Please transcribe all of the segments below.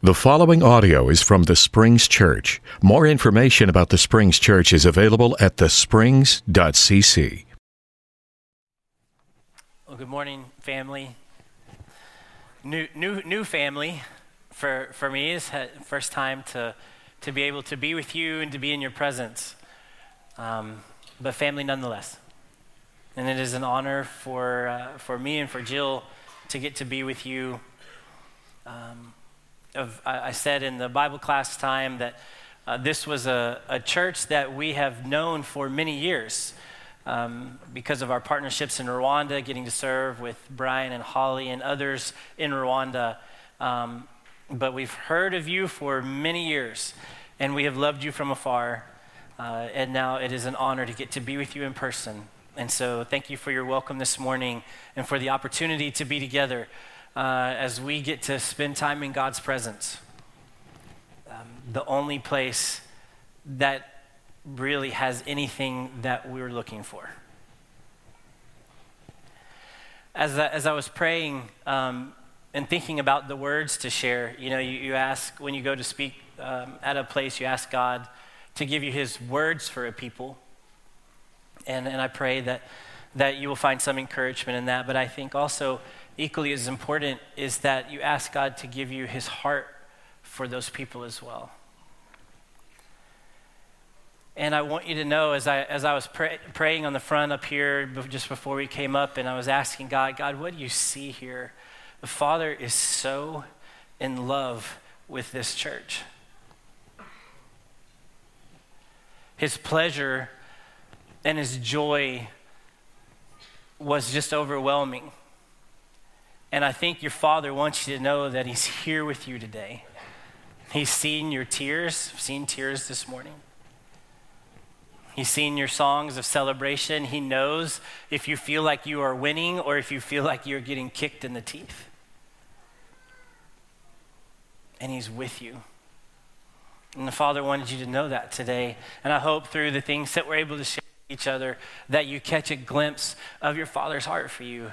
The following audio is from the Springs Church. More information about the Springs Church is available at thesprings.cc. Well, good morning, family. New, new, new family for, for me is first time to, to be able to be with you and to be in your presence. Um, but family nonetheless. And it is an honor for, uh, for me and for Jill to get to be with you. Um, of, I said in the Bible class time that uh, this was a, a, church that we have known for many years um, because of our partnerships in Rwanda, getting to serve with Brian and Holly and others in Rwanda. Um, but we've heard of you for many years, and we have loved you from afar. Uh, and now it is an honor to get to be with you in person. And so, thank you for your welcome this morning and for the opportunity to be together uh, as we get to spend time in God's presence. Um, the only place that really has anything that we're looking for. As I, as I was praying um, and thinking about the words to share, you know, you, you ask when you go to speak um, at a place, you ask God to give you His words for a people. And, and I pray that, that you will find some encouragement in that. But I think also equally as important is that you ask God to give you his heart for those people as well. And I want you to know, as I, as I was pray, praying on the front up here just before we came up, and I was asking God, God, what do you see here? The Father is so in love with this church. His pleasure and his joy was just overwhelming. And I think your Father wants you to know that He's here with you today. He's seen your tears, seen tears this morning. He's seen your songs of celebration. He knows if you feel like you are winning or if you feel like you're getting kicked in the teeth. And He's with you. And the Father wanted you to know that today. And I hope through the things that we're able to share with each other that you catch a glimpse of your Father's heart for you.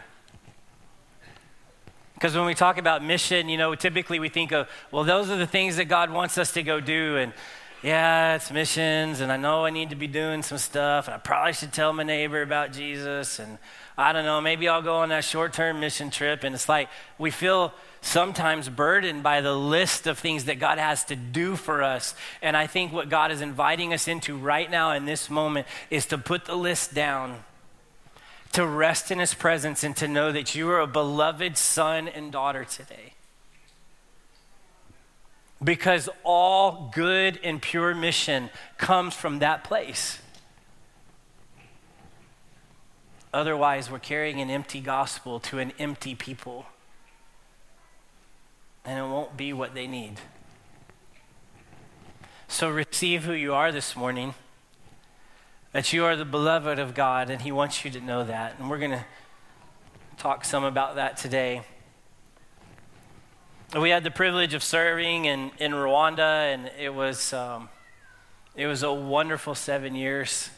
Because when we talk about mission, you know, typically we think of, well, those are the things that God wants us to go do. And yeah, it's missions, and I know I need to be doing some stuff, and I probably should tell my neighbor about Jesus. And I don't know, maybe I'll go on that short term mission trip. And it's like we feel sometimes burdened by the list of things that God has to do for us. And I think what God is inviting us into right now in this moment is to put the list down to rest in his presence and to know that you are a beloved son and daughter today. Because all good and pure mission comes from that place. Otherwise, we're carrying an empty gospel to an empty people. And it won't be what they need. So receive who you are this morning that you are the beloved of God, and He wants you to know that. And we're going to talk some about that today. We had the privilege of serving in, in Rwanda, and it was, um, it was a wonderful seven years.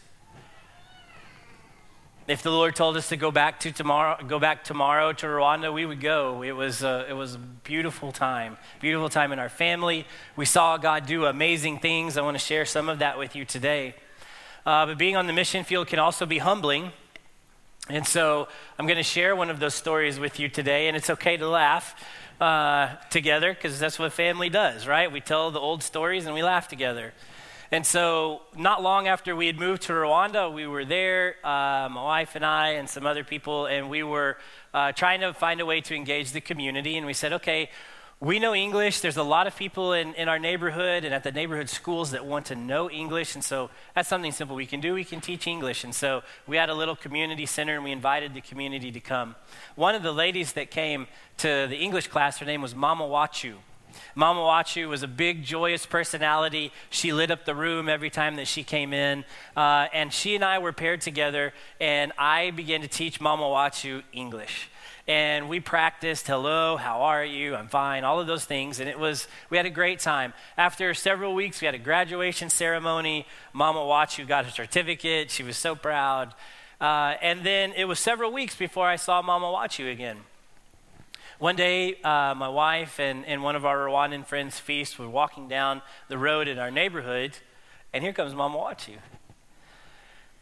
If the Lord told us to go back to tomorrow, go back tomorrow to Rwanda, we would go. It was a, it was a beautiful time, beautiful time in our family. We saw God do amazing things. I want to share some of that with you today. Uh, but being on the mission field can also be humbling. And so I'm going to share one of those stories with you today, and it's okay to laugh uh, together because that's what family does, right? We tell the old stories and we laugh together. And so, not long after we had moved to Rwanda, we were there, uh, my wife and I, and some other people, and we were uh, trying to find a way to engage the community. And we said, okay, we know English. There's a lot of people in, in our neighborhood and at the neighborhood schools that want to know English. And so that's something simple we can do. We can teach English. And so we had a little community center and we invited the community to come. One of the ladies that came to the English class, her name was Mama Wachu. Mama Wachu was a big, joyous personality. She lit up the room every time that she came in. Uh, and she and I were paired together, and I began to teach Mama Wachu English and we practiced hello, how are you? I'm fine, all of those things. And it was, we had a great time. After several weeks, we had a graduation ceremony. Mama Wachu got her certificate. She was so proud. Uh, and then it was several weeks before I saw Mama Wachu again. One day, uh, my wife and, and one of our Rwandan friends, Feast, we were walking down the road in our neighborhood, and here comes Mama Wachu.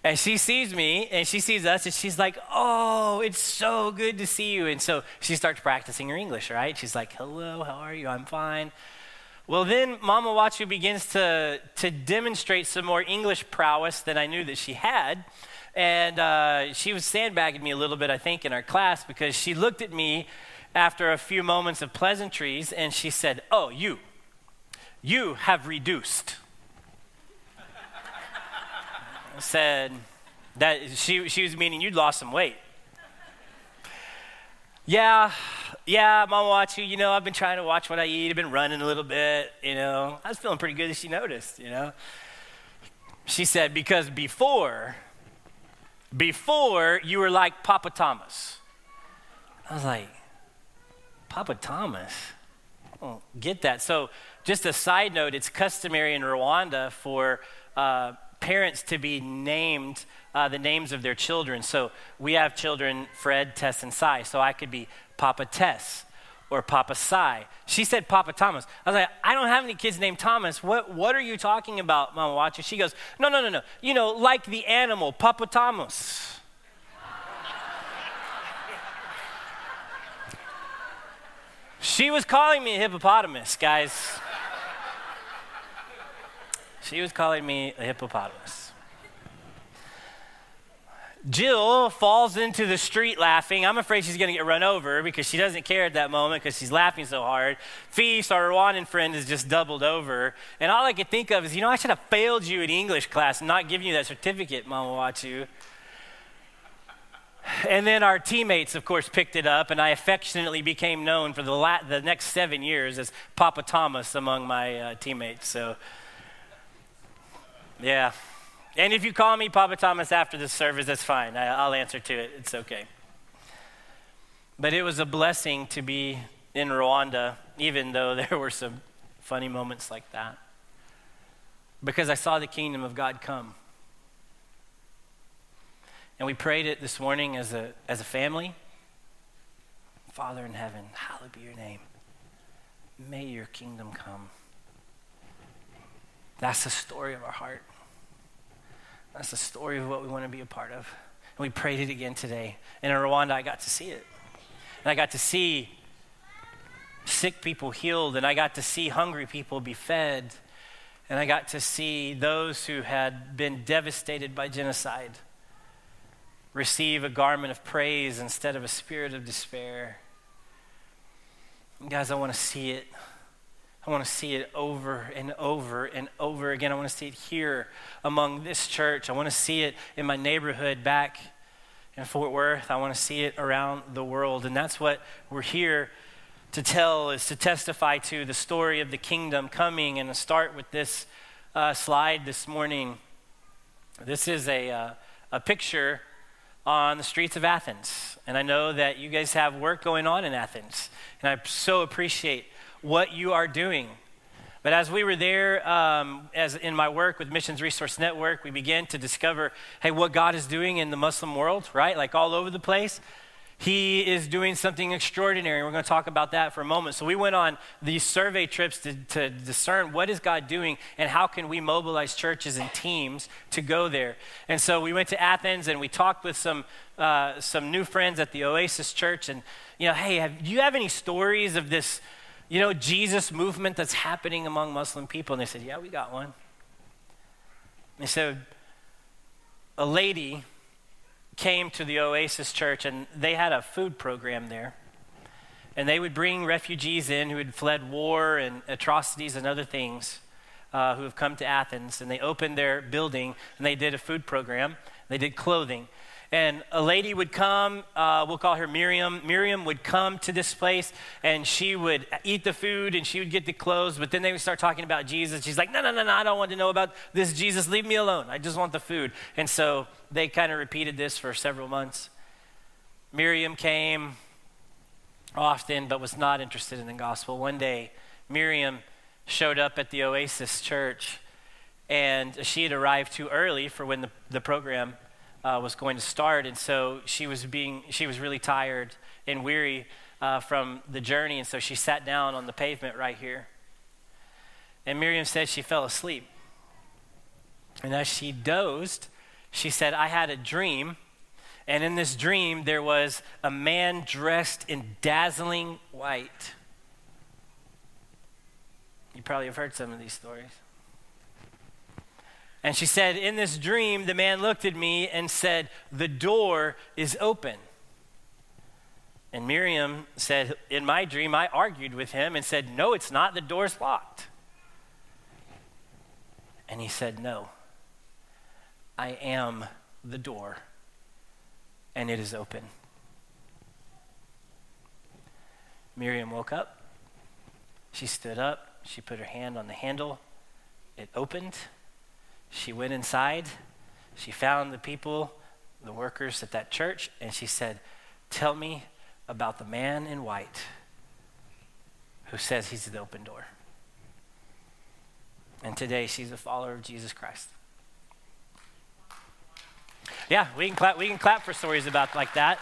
And she sees me and she sees us and she's like, Oh, it's so good to see you. And so she starts practicing her English, right? She's like, Hello, how are you? I'm fine. Well, then Mama Wachu begins to, to demonstrate some more English prowess than I knew that she had. And uh, she was sandbagging me a little bit, I think, in our class because she looked at me after a few moments of pleasantries and she said, Oh, you, you have reduced said that she, she was meaning you'd lost some weight. Yeah, yeah, Mama Wachu, you you know, I've been trying to watch what I eat. I've been running a little bit, you know. I was feeling pretty good as she noticed, you know. She said, because before, before you were like Papa Thomas. I was like, Papa Thomas? Get that. So, just a side note, it's customary in Rwanda for uh, parents to be named uh, the names of their children. So we have children, Fred, Tess, and Sai. So I could be Papa Tess or Papa Sai. She said Papa Thomas. I was like, I don't have any kids named Thomas. What, what are you talking about, Mama Wachu? She goes, No, no, no, no. You know, like the animal, Papa Thomas. she was calling me a hippopotamus, guys. She was calling me a hippopotamus. Jill falls into the street laughing. I'm afraid she's going to get run over because she doesn't care at that moment because she's laughing so hard. Feast, our Rwandan friend, is just doubled over. And all I could think of is, you know, I should have failed you in English class and not given you that certificate, Mama Wachu. And then our teammates, of course, picked it up, and I affectionately became known for the, la- the next seven years as Papa Thomas among my uh, teammates. So yeah. And if you call me Papa Thomas after the service, that's fine. I, will answer to it. It's okay. But it was a blessing to be in Rwanda, even though there were some funny moments like that. Because I saw the kingdom of God come. And we prayed it this morning as a, as a family. Father in heaven, hallowed be your name. May your kingdom come. That's the story of our heart. That's the story of what we want to be a part of. And we prayed it again today. And in Rwanda, I got to see it. And I got to see sick people healed, and I got to see hungry people be fed. And I got to see those who had been devastated by genocide receive a garment of praise instead of a spirit of despair. And guys, I want to see it. I want to see it over and over and over again. I want to see it here among this church. I want to see it in my neighborhood back in Fort Worth. I want to see it around the world. And that's what we're here to tell is to testify to the story of the kingdom coming and to start with this uh, slide this morning. This is a, uh, a picture on the streets of Athens. And I know that you guys have work going on in Athens. And I so appreciate what you are doing. But as we were there, um, as in my work with Missions Resource Network, we began to discover, hey, what God is doing in the Muslim world, right? Like all over the place. He is doing something extraordinary. We're going to talk about that for a moment. So we went on these survey trips to, to discern what is God doing and how can we mobilize churches and teams to go there. And so we went to Athens and we talked with some uh, some new friends at the Oasis Church. And you know, hey, have, do you have any stories of this? You know, Jesus movement that's happening among Muslim people? And they said, yeah, we got one. They said, a lady came to the Oasis Church and they had a food program there. And they would bring refugees in who had fled war and atrocities and other things uh, who have come to Athens. And they opened their building and they did a food program. They did clothing. And a lady would come, uh, we'll call her Miriam. Miriam would come to this place and she would eat the food and she would get the clothes, but then they would start talking about Jesus. She's like, no, no, no, no, I don't want to know about this Jesus. Leave me alone. I just want the food. And so they kind of repeated this for several months. Miriam came often, but was not interested in the gospel. One day, Miriam showed up at the Oasis church and she had arrived too early for when the, the program uh, was going to start, and so she was being she was really tired and weary uh, from the journey, and so she sat down on the pavement right here. And Miriam said she fell asleep. And as she dozed, she said, I had a dream. And in this dream, there was a man dressed in dazzling white. You probably have heard some of these stories. And she said, In this dream, the man looked at me and said, The door is open. And Miriam said, In my dream, I argued with him and said, No, it's not. The door's locked. And he said, No, I am the door, and it is open. Miriam woke up. She stood up. She put her hand on the handle. It opened. She went inside. She found the people, the workers at that church, and she said, Tell me about the man in white who says he's the open door. And today she's a follower of Jesus Christ. Yeah, we can clap, we can clap for stories about like that.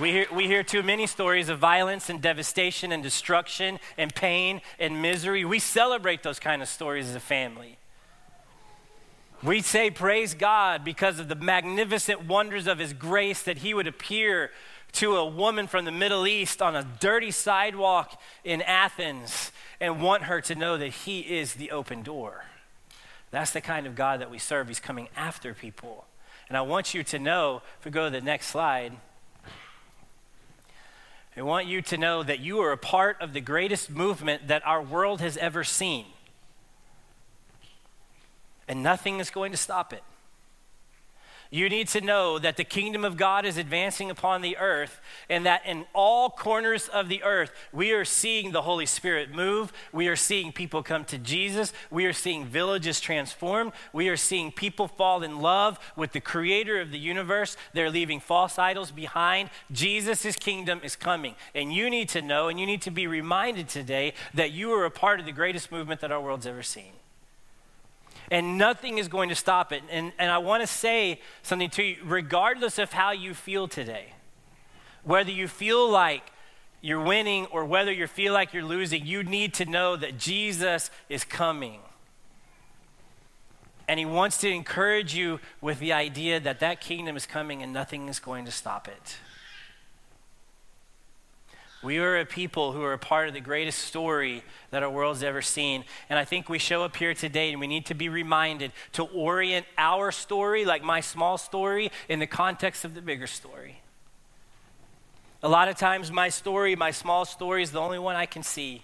We hear, we hear too many stories of violence and devastation and destruction and pain and misery. We celebrate those kind of stories as a family. We say, Praise God, because of the magnificent wonders of His grace that He would appear to a woman from the Middle East on a dirty sidewalk in Athens and want her to know that He is the open door. That's the kind of God that we serve. He's coming after people. And I want you to know, if we go to the next slide, I want you to know that you are a part of the greatest movement that our world has ever seen. And nothing is going to stop it. You need to know that the kingdom of God is advancing upon the earth, and that in all corners of the earth, we are seeing the Holy Spirit move. We are seeing people come to Jesus. We are seeing villages transformed. We are seeing people fall in love with the creator of the universe. They're leaving false idols behind. Jesus' kingdom is coming. And you need to know, and you need to be reminded today that you are a part of the greatest movement that our world's ever seen and nothing is going to stop it. And, and I want to say something to you, regardless of how you feel today, whether you feel like you're winning or whether you feel like you're losing, you need to know that Jesus is coming. And he wants to encourage you with the idea that that kingdom is coming and nothing is going to stop it. We are a people who are a part of the greatest story that our world's ever seen. And I think we show up here today and we need to be reminded to orient our story, like my small story, in the context of the bigger story. A lot of times, my story, my small story, is the only one I can see,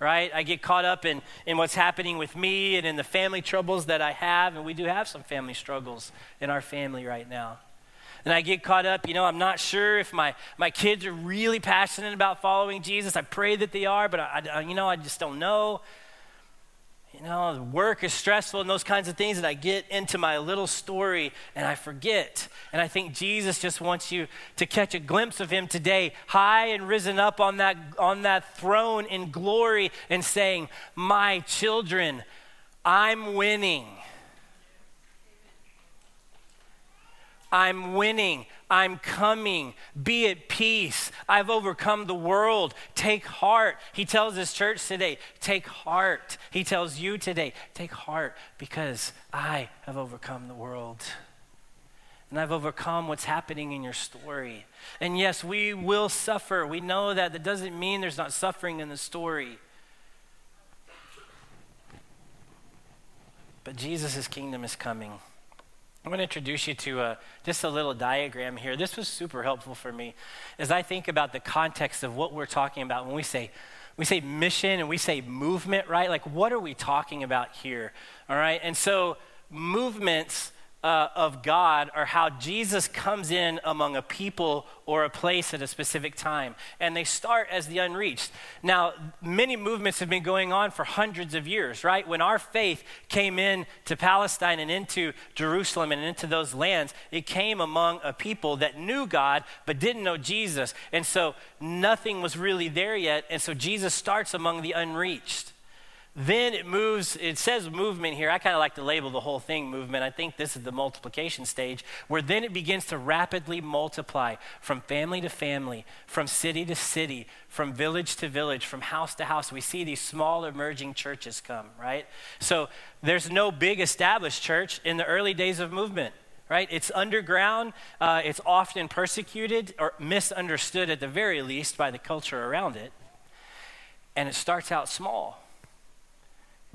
right? I get caught up in, in what's happening with me and in the family troubles that I have, and we do have some family struggles in our family right now and I get caught up. You know, I'm not sure if my, my kids are really passionate about following Jesus. I pray that they are, but I, I, you know, I just don't know. You know, work is stressful and those kinds of things, and I get into my little story and I forget. And I think Jesus just wants you to catch a glimpse of him today, high and risen up on that, on that throne in glory, and saying, My children, I'm winning. I'm winning. I'm coming. Be at peace. I've overcome the world. Take heart. He tells his church today, take heart. He tells you today, take heart because I have overcome the world. And I've overcome what's happening in your story. And yes, we will suffer. We know that. That doesn't mean there's not suffering in the story. But Jesus' kingdom is coming. I'm going to introduce you to a, uh, just a little diagram here. This was super helpful for me as I think about the context of what we're talking about when we say we say mission and we say movement, right? Like what are we talking about here? All right? And so movements uh, of God are how Jesus comes in among a people or a place at a specific time. And they start as the unreached. Now, many movements have been going on for hundreds of years, right? When our faith came in to Palestine and into Jerusalem and into those lands, it came among a people that knew God but didn't know Jesus. And so nothing was really there yet. And so Jesus starts among the unreached. Then it moves, it says movement here. I kind of like to label the whole thing movement. I think this is the multiplication stage, where then it begins to rapidly multiply from family to family, from city to city, from village to village, from house to house. We see these small emerging churches come, right? So there's no big established church in the early days of movement right? It's underground. Uh, it's often persecuted or misunderstood at the very least by the culture around it. And it starts out small.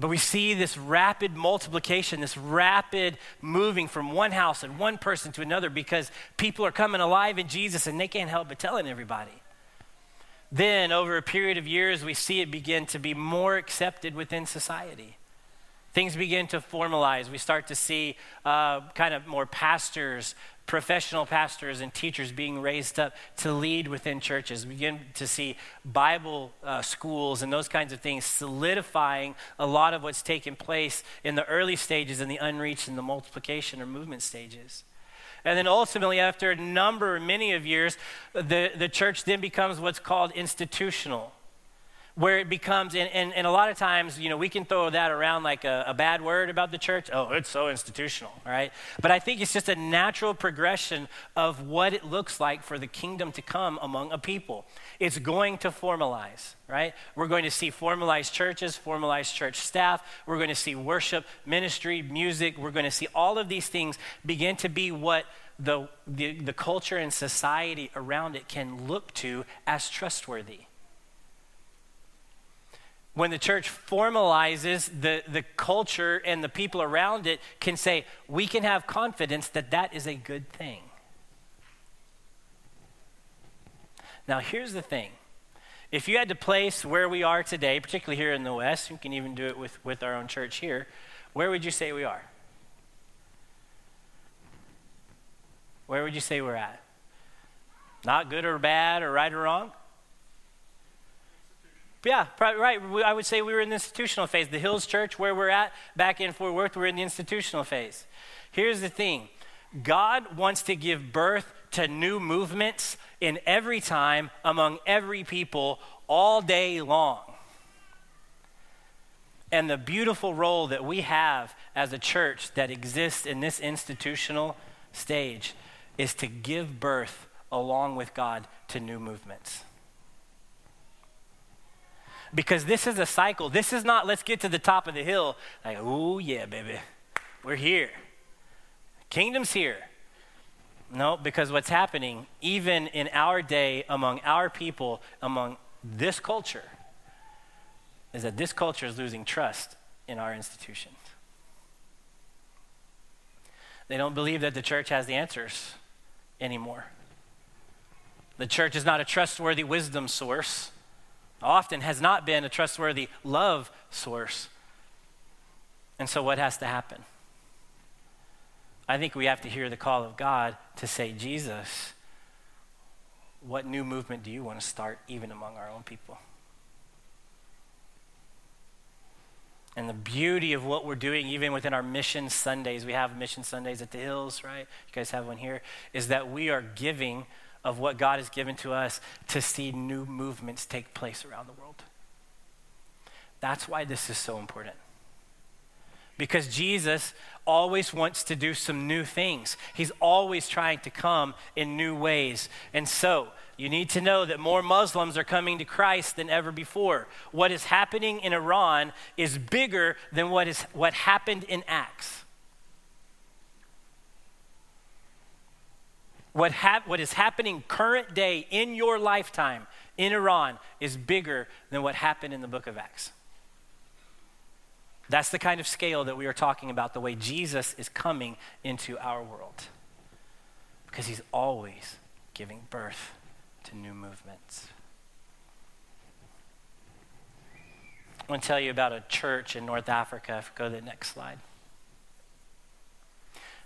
But we see this rapid multiplication, this rapid moving from one house and one person to another because people are coming alive in Jesus and they can't help but telling everybody. Then, over a period of years, we see it begin to be more accepted within society. Things begin to formalize. We start to see uh, kind of more pastors professional pastors and teachers being raised up to lead within churches. We begin to see Bible uh, schools and those kinds of things solidifying a lot of what's taken place in the early stages in the unreached and the multiplication or movement stages. And then ultimately, after a number, many of years, the, the church then becomes what's called institutional where it becomes, and, and, and, a lot of times, you know, we can throw that around like a, a, bad word about the church. Oh, it's so institutional, right? But I think it's just a natural progression of what it looks like for the kingdom to come among a people. It's going to formalize, right? We're going to see formalized churches, formalized church staff. We're going to see worship, ministry, music. We're going to see all of these things begin to be what the, the, the culture and society around it can look to as trustworthy when the church formalizes the, the culture and the people around it can say we can have confidence that that is a good thing. Now here's the thing. If you had to place where we are today particularly here in the west you can even do it with, with our own church here where would you say we are? Where would you say we're at? Not good or bad or right or wrong yeah, right. I would say we were in the institutional phase. The Hills Church, where we're at back in Fort Worth, we're in the institutional phase. Here's the thing God wants to give birth to new movements in every time, among every people, all day long. And the beautiful role that we have as a church that exists in this institutional stage is to give birth along with God to new movements because this is a cycle. This is not let's get to the top of the hill. Like, oh, yeah, baby, we're here. Kingdom's here. No, because what's happening, even in our day, among our people, among this culture, is that this culture is losing trust in our institutions. They don't believe that the church has the answers anymore. The church is not a trustworthy wisdom source often has not been a trustworthy love source. And so, what has to happen? I think we have to hear the call of God to say, Jesus, what new movement do you want to start even among our own people? And the beauty of what we're doing, even within our mission Sundays, we have mission Sundays at the Hills, right? You guys have one here, is that we are giving of what God has given to us to see new movements take place around the world. That's why this is so important. Because Jesus always wants to do some new things. He's always trying to come in new ways. And so, you need to know that more Muslims are coming to Christ than ever before. What is happening in Iran is bigger than what, is, what happened in Acts. What, what is happening current day in your lifetime in Iran is bigger than what happened in the book of Acts. That's the kind of scale that we are talking about, the way Jesus is coming into our world. Because he's always giving birth to new movements. I want to tell you about a church in North Africa. Go to the next slide.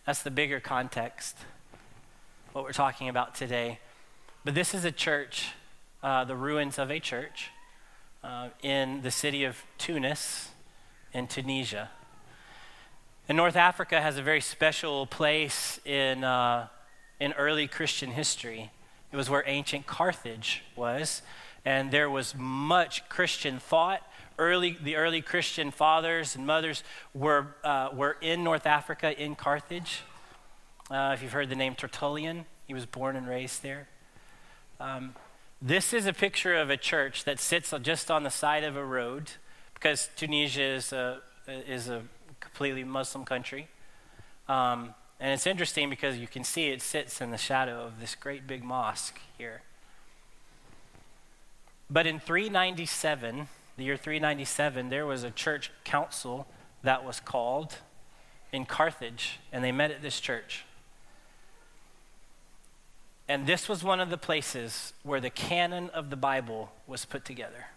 That's the bigger context what we're talking about today. But this is a church, uh, the ruins of a church uh, in the city of Tunis in Tunisia. And North Africa has a very special place in, uh, in early Christian history. It was where ancient Carthage was, and there was much Christian thought, early, the early Christian fathers and mothers were, uh, were in North Africa, in Carthage. Uh, if you've heard the name Tertullian, he was born and raised there. Um, this is a picture of a church that sits just on the side of a road because Tunisia is a, is a completely Muslim country. Um, and it's interesting because you can see it sits in the shadow of this great big mosque here. But in 397, the year 397, there was a church council that was called in Carthage, and they met at this church. And this was one of the places where the canon of the Bible was put together.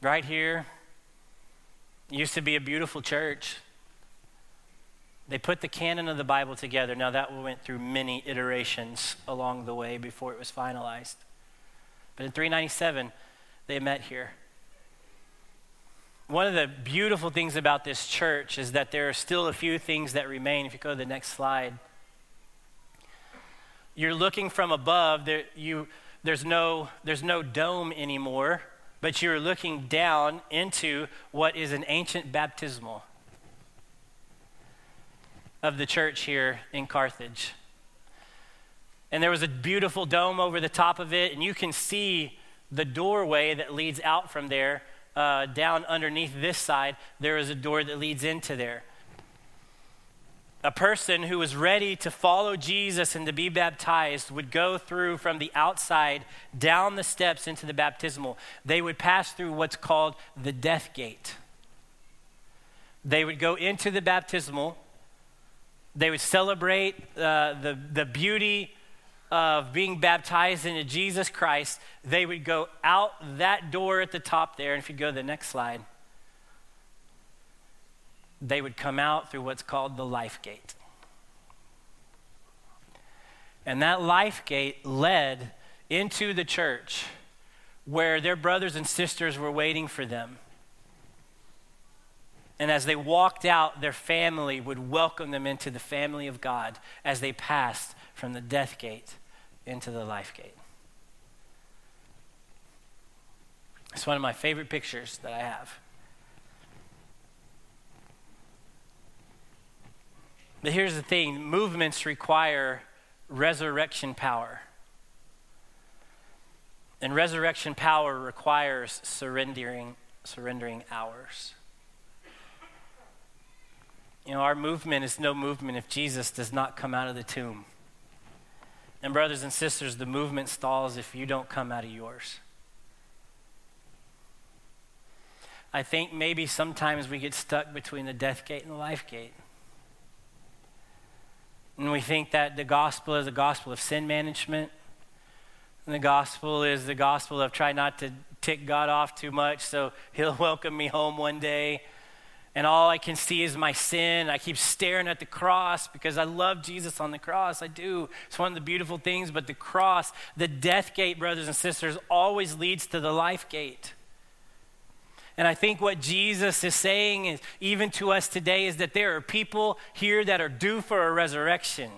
Right here, used to be a beautiful church. They put the canon of the Bible together. Now, that went through many iterations along the way before it was finalized. But in 397, they met here. One of the beautiful things about this church is that there are still a few things that remain. If you go to the next slide, you're looking from above. There, you, there's, no, there's no dome anymore, but you're looking down into what is an ancient baptismal of the church here in Carthage. And there was a beautiful dome over the top of it, and you can see the doorway that leads out from there. Uh, down underneath this side, there is a door that leads into there. A person who was ready to follow Jesus and to be baptized would go through from the outside down the steps into the baptismal. They would pass through what's called the death gate. They would go into the baptismal they would celebrate uh, the, the beauty of being baptized into Jesus Christ. They would go out that door at the top there. And if you go to the next slide, they would come out through what's called the life gate. And that life gate led into the church where their brothers and sisters were waiting for them. And as they walked out, their family would welcome them into the family of God as they passed from the death gate into the life gate. It's one of my favorite pictures that I have. But here's the thing movements require resurrection power. And resurrection power requires surrendering, surrendering ours. You know, our movement is no movement if Jesus does not come out of the tomb. And, brothers and sisters, the movement stalls if you don't come out of yours. I think maybe sometimes we get stuck between the death gate and the life gate. And we think that the gospel is a gospel of sin management. And the gospel is the gospel of try not to tick God off too much so he'll welcome me home one day and all I can see is my sin. I keep staring at the cross because I love Jesus on the cross. I do. It's one of the beautiful things, but the cross, the death gate, brothers and sisters, always leads to the life gate. And I think what Jesus is saying, is, even to us today, is that there are people here that are due for a resurrection.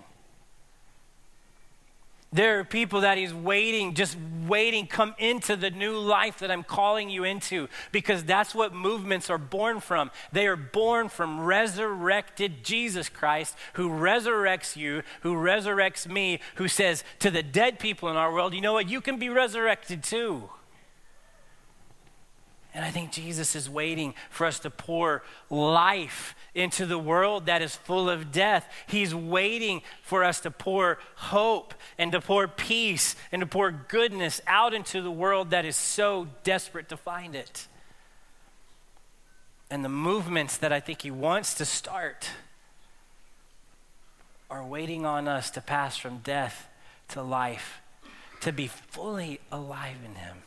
There are people that he's waiting, just waiting, come into the new life that I'm calling you into, because that's what movements are born from. They are born from resurrected Jesus Christ, who resurrects you, who resurrects me, who says to the dead people in our world, you know what, you can be resurrected too. And I think Jesus is waiting for us to pour life into the world that is full of death. He's waiting for us to pour hope and to pour peace and to pour goodness out into the world that is so desperate to find it. And the movements that I think He wants to start are waiting on us to pass from death to life, to be fully alive in Him.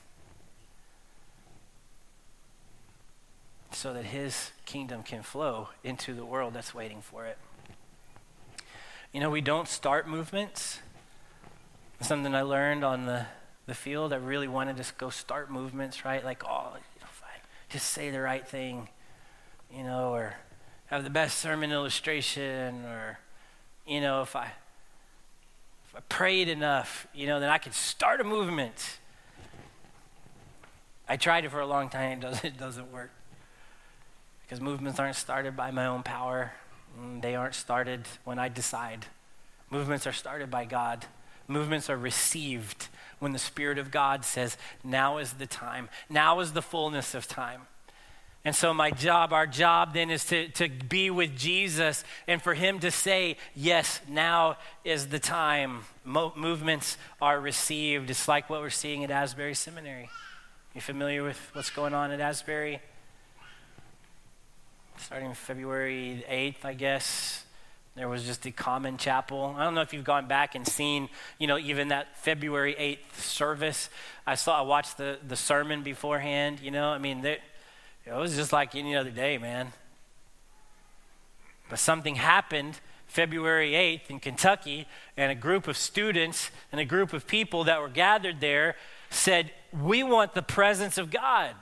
So that his kingdom can flow into the world that's waiting for it. You know, we don't start movements. Something I learned on the, the field. I really wanted to go start movements, right? Like, oh, if I just say the right thing, you know, or have the best sermon illustration, or, you know, if I, if I prayed enough, you know, then I could start a movement. I tried it for a long time, it doesn't, it doesn't work. Because movements aren't started by my own power, they aren't started when I decide. Movements are started by God. Movements are received when the Spirit of God says, Now is the time, now is the fullness of time. And so, my job, our job then is to, to be with Jesus and for Him to say, Yes, now is the time. Mo- movements are received. It's like what we're seeing at Asbury Seminary. You familiar with what's going on at Asbury? Starting February 8th, I guess, there was just a common chapel. I don't know if you've gone back and seen, you know, even that February 8th service. I saw, I watched the, the sermon beforehand, you know. I mean, it was just like any other day, man. But something happened February 8th in Kentucky, and a group of students and a group of people that were gathered there said, We want the presence of God.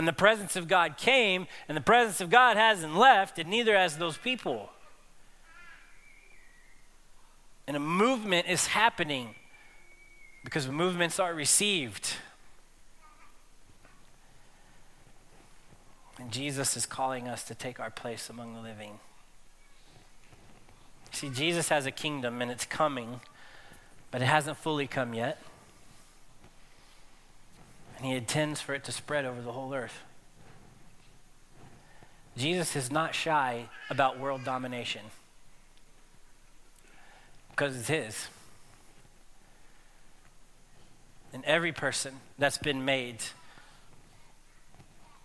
And the presence of God came, and the presence of God hasn't left, and neither has those people. And a movement is happening because movements are received. And Jesus is calling us to take our place among the living. See, Jesus has a kingdom and it's coming, but it hasn't fully come yet. And he intends for it to spread over the whole earth. Jesus is not shy about world domination because it's His. And every person that's been made,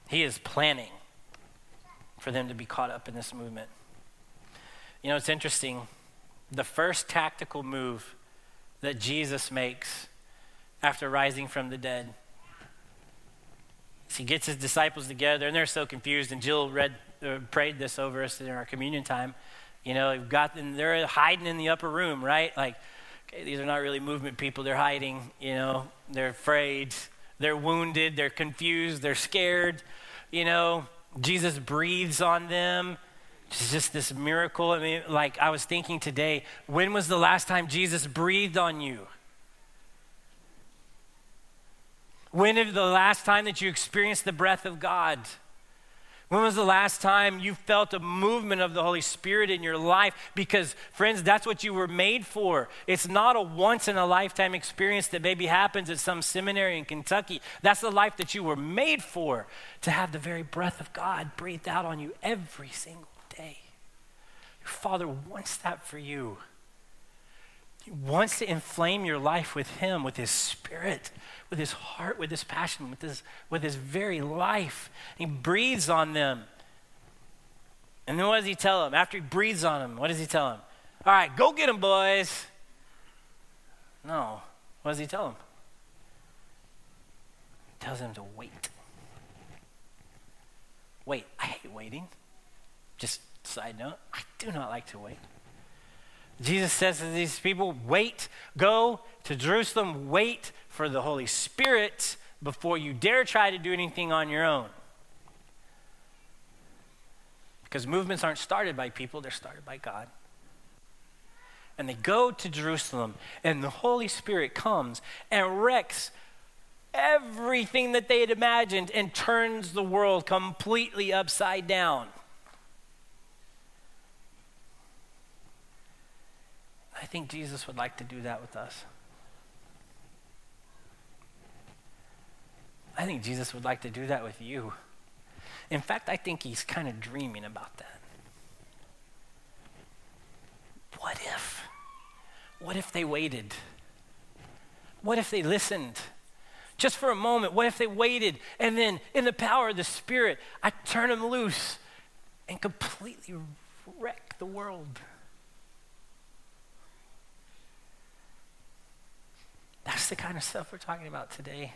He is planning for them to be caught up in this movement. You know, it's interesting. The first tactical move that Jesus makes after rising from the dead. He gets his disciples together, and they're so confused. And Jill read, uh, prayed this over us in our communion time. You know, they've got them, they're hiding in the upper room, right? Like, okay, these are not really movement people. They're hiding, you know, they're afraid, they're wounded, they're confused, they're scared. You know, Jesus breathes on them. It's just this miracle. I mean, like I was thinking today, when was the last time Jesus breathed on you? When is the last time that you experienced the breath of God? When was the last time you felt a movement of the Holy Spirit in your life? Because, friends, that's what you were made for. It's not a once in a lifetime experience that maybe happens at some seminary in Kentucky. That's the life that you were made for to have the very breath of God breathed out on you every single day. Your Father wants that for you. He wants to inflame your life with Him, with His Spirit with his heart, with his passion, with his, with his very life. He breathes on them. And then what does he tell them? After he breathes on them, what does he tell them? All right, go get them, boys. No. What does he tell them? He tells them to wait. Wait. I hate waiting. Just side note, I do not like to wait. Jesus says to these people, wait, go to Jerusalem, wait for the Holy Spirit before you dare try to do anything on your own. Because movements aren't started by people, they're started by God. And they go to Jerusalem, and the Holy Spirit comes and wrecks everything that they had imagined and turns the world completely upside down. I think Jesus would like to do that with us. I think Jesus would like to do that with you. In fact, I think he's kind of dreaming about that. What if? What if they waited? What if they listened? Just for a moment, what if they waited and then, in the power of the Spirit, I turn them loose and completely wreck the world? That's the kind of stuff we're talking about today.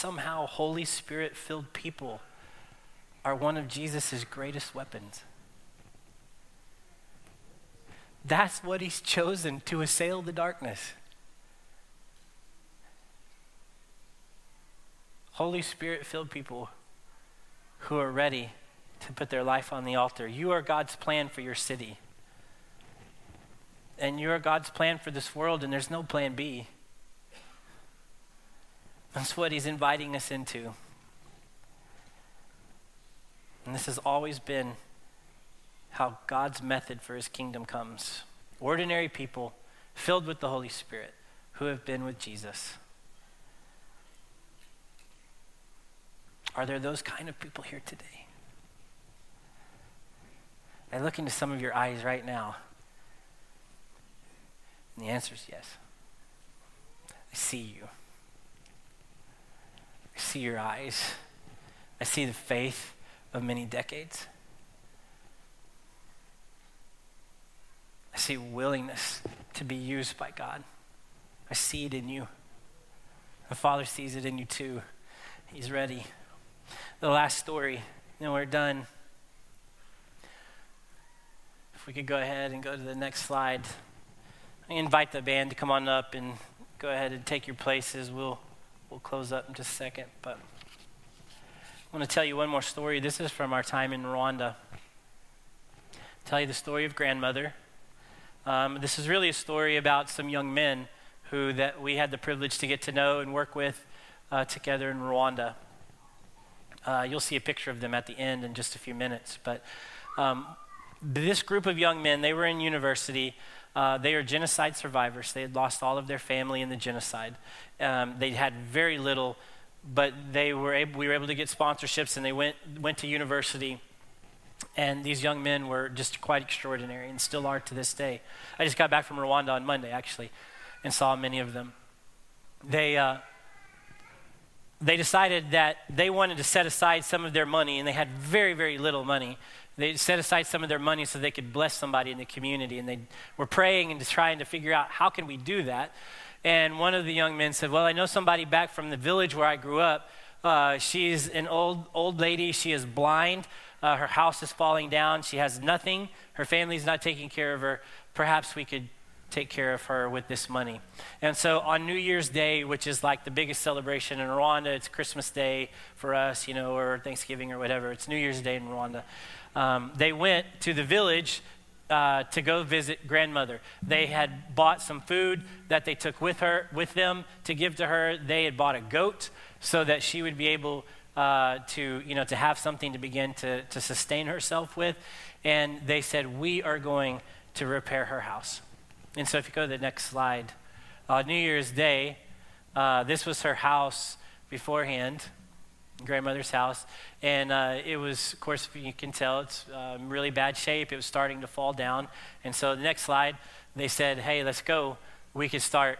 somehow Holy Spirit filled people are one of Jesus' greatest weapons. That's what he's chosen to assail the darkness. Holy Spirit filled people who are ready to put their life on the altar. You are God's plan for your city. and you're God's plan for this world, and there's no plan B. That's what He's inviting us into. And this has always been how God's method for His kingdom comes ordinary people filled with the Holy Spirit who have been with Jesus. Are there those kind of people here today? I look into some of your eyes right now. And the answer is yes. I see you. I see your eyes. I see the faith of many decades. I see willingness to be used by God. I see it in you. The Father sees it in you too. He's ready. The last story, then we're done. If we could go ahead and go to the next slide. I invite the band to come on up and go ahead and take your places. We'll, we'll close up in just a second. But I want to tell you one more story. This is from our time in Rwanda. I'll tell you the story of grandmother. Um, this is really a story about some young men who that we had the privilege to get to know and work with uh, together in Rwanda. Uh, you'll see a picture of them at the end in just a few minutes. But um, this group of young men, they were in university. Uh, they are genocide survivors. They had lost all of their family in the genocide. Um, they had very little, but they were able, we were able to get sponsorships, and they went went to university and these young men were just quite extraordinary and still are to this day. I just got back from Rwanda on Monday, actually, and saw many of them. They, uh, they decided that they wanted to set aside some of their money, and they had very, very little money. They set aside some of their money so they could bless somebody in the community, and they were praying and trying to figure out how can we do that. And one of the young men said, "Well, I know somebody back from the village where I grew up. Uh, she's an old old lady. She is blind." Uh, her house is falling down. She has nothing. Her family's not taking care of her. Perhaps we could take care of her with this money. And so on New Year's Day, which is like the biggest celebration in Rwanda, it's Christmas Day for us, you know, or Thanksgiving or whatever. It's New Year's Day in Rwanda. Um, they went to the village uh, to go visit grandmother. They had bought some food that they took with her, with them to give to her. They had bought a goat so that she would be able uh, to, you know, to have something to begin to, to sustain herself with. And they said, We are going to repair her house. And so if you go to the next slide, uh, New Year's Day, uh, this was her house beforehand, grandmother's house. And uh, it was, of course, you can tell it's um, really bad shape. It was starting to fall down. And so the next slide, they said, Hey, let's go. We can start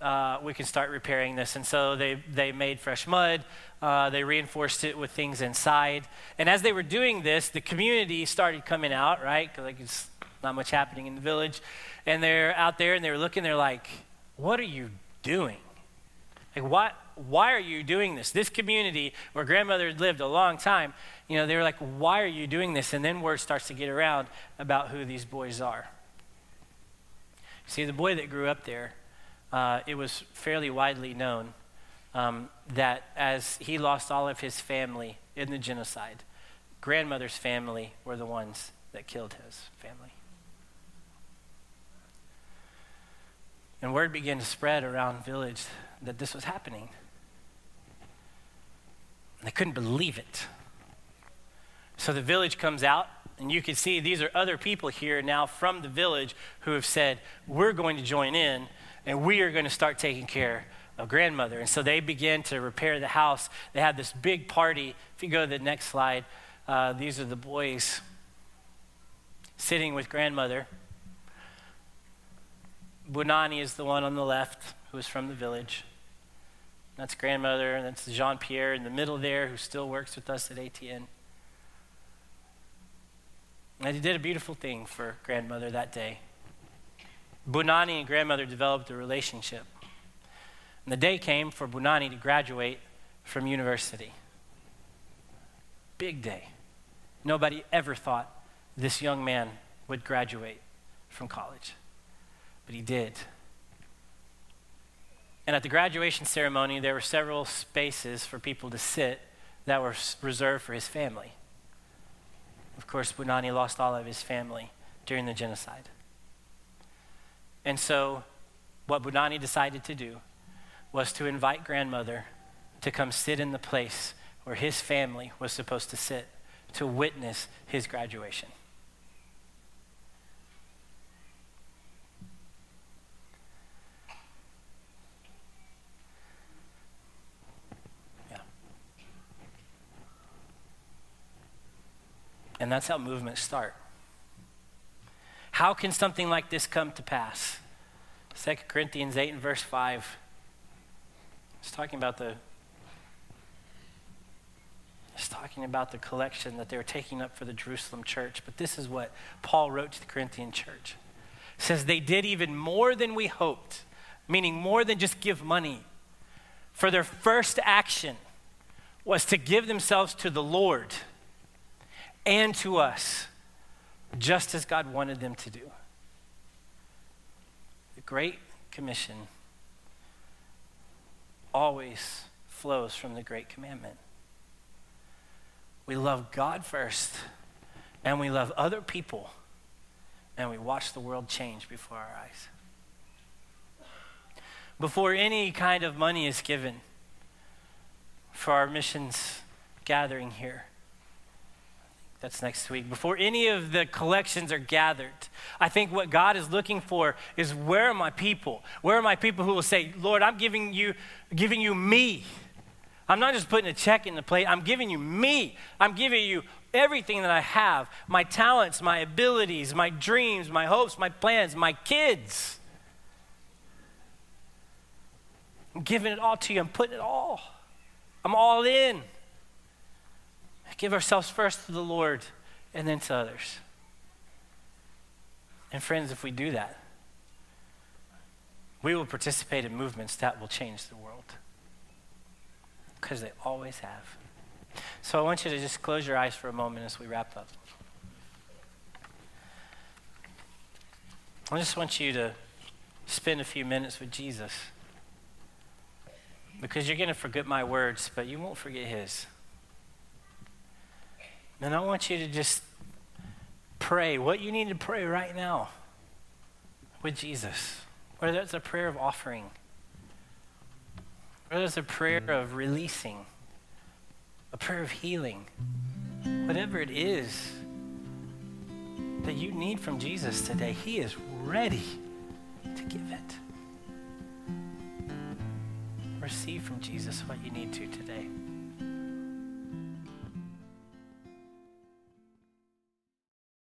uh, we can start repairing this. And so they, they made fresh mud, uh, they reinforced it with things inside. And as they were doing this, the community started coming out, right? Like it's not much happening in the village. And they're out there and they're looking, they're like, what are you doing? Like, what, why are you doing this? This community where grandmother lived a long time, you know, they were like, why are you doing this? And then word starts to get around about who these boys are. See, the boy that grew up there, uh, it was fairly widely known um, that as he lost all of his family in the genocide, grandmother's family were the ones that killed his family. And word began to spread around village that this was happening. And they couldn't believe it. So the village comes out, and you can see these are other people here now from the village who have said, We're going to join in and we are going to start taking care of grandmother. And so they begin to repair the house. They have this big party. If you go to the next slide, uh, these are the boys sitting with grandmother. Bunani is the one on the left who is from the village. That's grandmother, and that's Jean Pierre in the middle there who still works with us at ATN. And he did a beautiful thing for grandmother that day. Bunani and grandmother developed a relationship. And the day came for Bunani to graduate from university. Big day. Nobody ever thought this young man would graduate from college, but he did. And at the graduation ceremony, there were several spaces for people to sit that were reserved for his family. Of course, Bunani lost all of his family during the genocide. And so, what Bunani decided to do was to invite grandmother to come sit in the place where his family was supposed to sit to witness his graduation. And that's how movements start. How can something like this come to pass? 2 Corinthians 8 and verse 5. It's talking about the it's talking about the collection that they were taking up for the Jerusalem church. But this is what Paul wrote to the Corinthian church. It says they did even more than we hoped, meaning more than just give money. For their first action was to give themselves to the Lord and to us, just as God wanted them to do. The Great Commission always flows from the Great Commandment. We love God first, and we love other people, and we watch the world change before our eyes. Before any kind of money is given for our missions gathering here, that's next week. Before any of the collections are gathered, I think what God is looking for is where are my people? Where are my people who will say, Lord, I'm giving you, giving you me. I'm not just putting a check in the plate, I'm giving you me. I'm giving you everything that I have my talents, my abilities, my dreams, my hopes, my plans, my kids. I'm giving it all to you. I'm putting it all. I'm all in. Give ourselves first to the Lord and then to others. And friends, if we do that, we will participate in movements that will change the world because they always have. So I want you to just close your eyes for a moment as we wrap up. I just want you to spend a few minutes with Jesus because you're going to forget my words, but you won't forget his. And I want you to just pray what you need to pray right now with Jesus. Whether it's a prayer of offering, whether it's a prayer mm-hmm. of releasing, a prayer of healing, whatever it is that you need from Jesus today, He is ready to give it. Receive from Jesus what you need to today.